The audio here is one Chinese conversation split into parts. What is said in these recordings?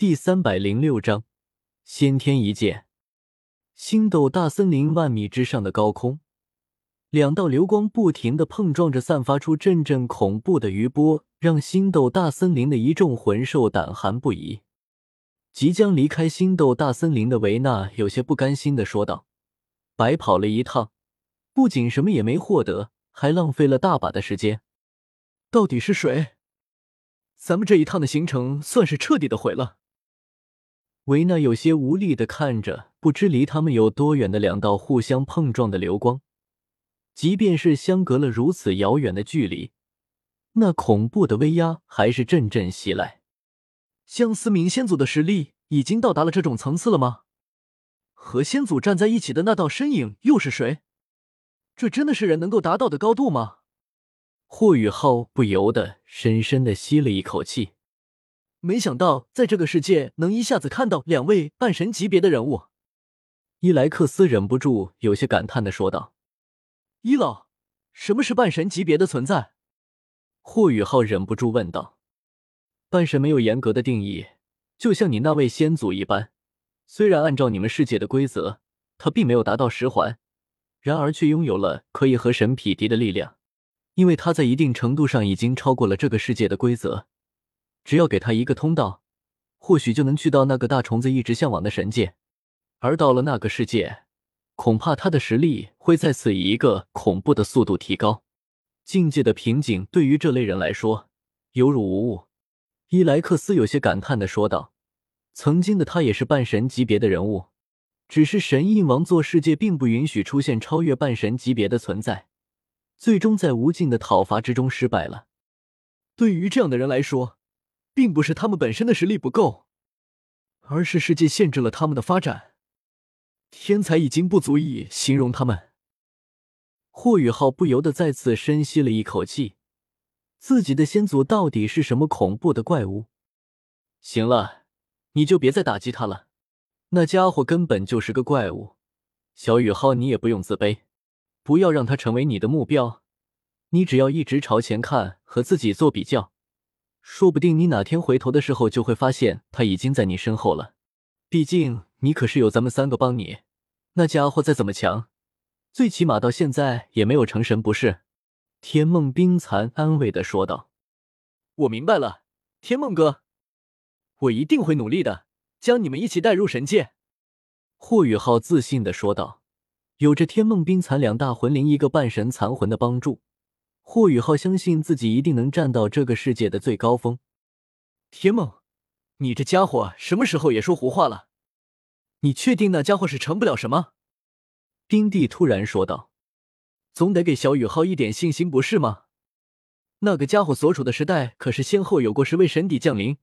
第三百零六章先天一剑。星斗大森林万米之上的高空，两道流光不停的碰撞着，散发出阵阵恐怖的余波，让星斗大森林的一众魂兽胆寒不已。即将离开星斗大森林的维纳有些不甘心的说道：“白跑了一趟，不仅什么也没获得，还浪费了大把的时间。到底是谁？咱们这一趟的行程算是彻底的毁了。”维纳有些无力的看着不知离他们有多远的两道互相碰撞的流光，即便是相隔了如此遥远的距离，那恐怖的威压还是阵阵袭来。相思明先祖的实力已经到达了这种层次了吗？和先祖站在一起的那道身影又是谁？这真的是人能够达到的高度吗？霍雨浩不由得深深的吸了一口气。没想到在这个世界能一下子看到两位半神级别的人物，伊莱克斯忍不住有些感叹的说道：“伊老，什么是半神级别的存在？”霍雨浩忍不住问道：“半神没有严格的定义，就像你那位先祖一般，虽然按照你们世界的规则，他并没有达到十环，然而却拥有了可以和神匹敌的力量，因为他在一定程度上已经超过了这个世界的规则。”只要给他一个通道，或许就能去到那个大虫子一直向往的神界。而到了那个世界，恐怕他的实力会再次以一个恐怖的速度提高。境界的瓶颈对于这类人来说犹如无物。伊莱克斯有些感叹的说道：“曾经的他也是半神级别的人物，只是神印王座世界并不允许出现超越半神级别的存在，最终在无尽的讨伐之中失败了。对于这样的人来说。”并不是他们本身的实力不够，而是世界限制了他们的发展。天才已经不足以形容他们。霍雨浩不由得再次深吸了一口气，自己的先祖到底是什么恐怖的怪物？行了，你就别再打击他了，那家伙根本就是个怪物。小雨浩，你也不用自卑，不要让他成为你的目标。你只要一直朝前看，和自己做比较。说不定你哪天回头的时候，就会发现他已经在你身后了。毕竟你可是有咱们三个帮你，那家伙再怎么强，最起码到现在也没有成神，不是？天梦冰蚕安慰的说道：“我明白了，天梦哥，我一定会努力的，将你们一起带入神界。”霍雨浩自信的说道：“有着天梦冰蚕两大魂灵、一个半神残魂的帮助。”霍雨浩相信自己一定能站到这个世界的最高峰。天梦，你这家伙什么时候也说胡话了？你确定那家伙是成不了什么？冰帝突然说道：“总得给小雨浩一点信心，不是吗？那个家伙所处的时代可是先后有过十位神邸降临。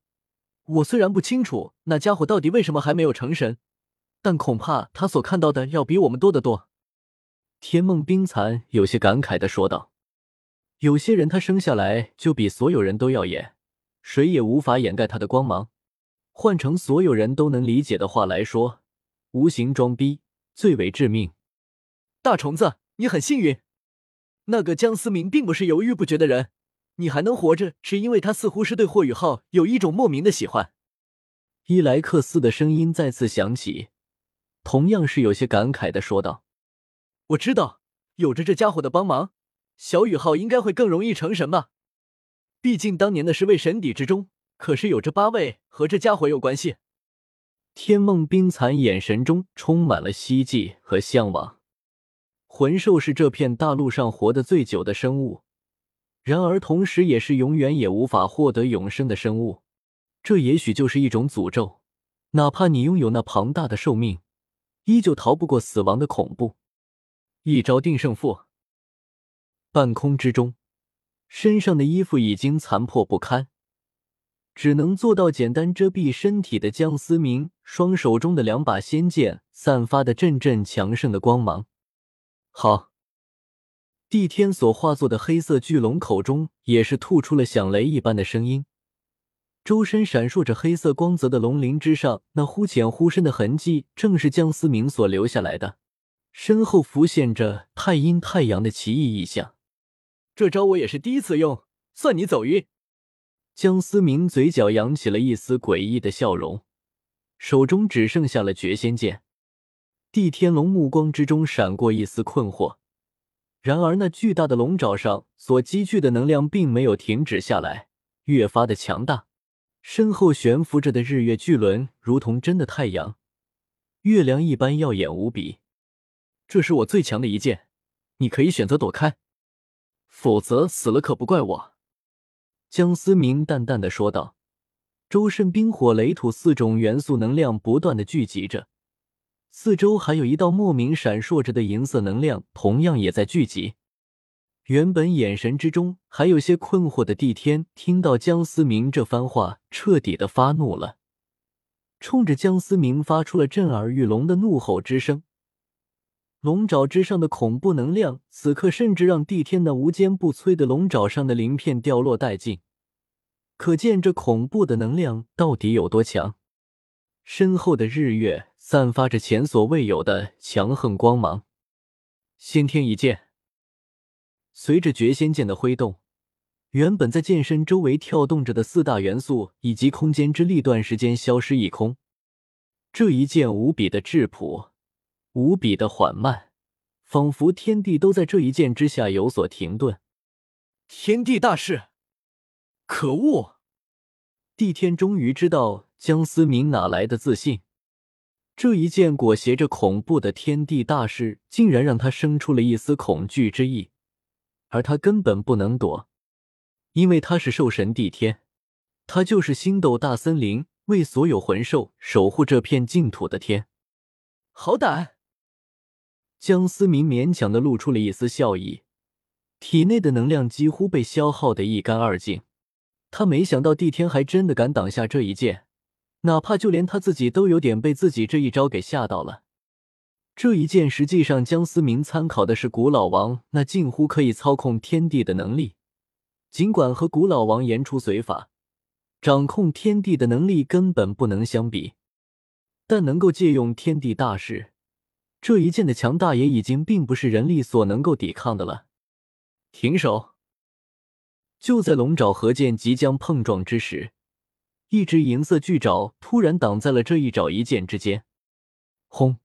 我虽然不清楚那家伙到底为什么还没有成神，但恐怕他所看到的要比我们多得多。”天梦冰蚕有些感慨的说道。有些人他生下来就比所有人都耀眼，谁也无法掩盖他的光芒。换成所有人都能理解的话来说，无形装逼最为致命。大虫子，你很幸运，那个江思明并不是犹豫不决的人，你还能活着，是因为他似乎是对霍雨浩有一种莫名的喜欢。伊莱克斯的声音再次响起，同样是有些感慨的说道：“我知道，有着这家伙的帮忙。”小雨浩应该会更容易成神吧？毕竟当年的十位神邸之中，可是有这八位和这家伙有关系。天梦冰蚕眼神中充满了希冀和向往。魂兽是这片大陆上活得最久的生物，然而同时也是永远也无法获得永生的生物。这也许就是一种诅咒，哪怕你拥有那庞大的寿命，依旧逃不过死亡的恐怖。一招定胜负。半空之中，身上的衣服已经残破不堪，只能做到简单遮蔽身体的江思明，双手中的两把仙剑散发的阵阵强盛的光芒。好，帝天所化作的黑色巨龙口中也是吐出了响雷一般的声音，周身闪烁着黑色光泽的龙鳞之上，那忽浅忽深的痕迹，正是江思明所留下来的。身后浮现着太阴太阳的奇异意象。这招我也是第一次用，算你走运。江思明嘴角扬起了一丝诡异的笑容，手中只剩下了绝仙剑。帝天龙目光之中闪过一丝困惑，然而那巨大的龙爪上所积聚的能量并没有停止下来，越发的强大。身后悬浮着的日月巨轮，如同真的太阳、月亮一般耀眼无比。这是我最强的一剑，你可以选择躲开，否则死了可不怪我。”江思明淡淡的说道。周身冰火雷土四种元素能量不断的聚集着。四周还有一道莫名闪烁着的银色能量，同样也在聚集。原本眼神之中还有些困惑的帝天，听到江思明这番话，彻底的发怒了，冲着江思明发出了震耳欲聋的怒吼之声。龙爪之上的恐怖能量，此刻甚至让帝天那无坚不摧的龙爪上的鳞片掉落殆尽，可见这恐怖的能量到底有多强。身后的日月。散发着前所未有的强横光芒，先天一剑。随着绝仙剑的挥动，原本在剑身周围跳动着的四大元素以及空间之力，段时间消失一空。这一剑无比的质朴，无比的缓慢，仿佛天地都在这一剑之下有所停顿。天地大势！可恶！帝天终于知道江思明哪来的自信。这一剑裹挟着恐怖的天地大势，竟然让他生出了一丝恐惧之意，而他根本不能躲，因为他是兽神帝天，他就是星斗大森林为所有魂兽守护这片净土的天。好胆！江思明勉强的露出了一丝笑意，体内的能量几乎被消耗的一干二净。他没想到帝天还真的敢挡下这一剑。哪怕就连他自己都有点被自己这一招给吓到了。这一剑实际上，江思明参考的是古老王那近乎可以操控天地的能力。尽管和古老王言出随法，掌控天地的能力根本不能相比，但能够借用天地大势，这一剑的强大也已经并不是人力所能够抵抗的了。停手！就在龙爪和剑即将碰撞之时。一只银色巨爪突然挡在了这一爪一剑之间，轰！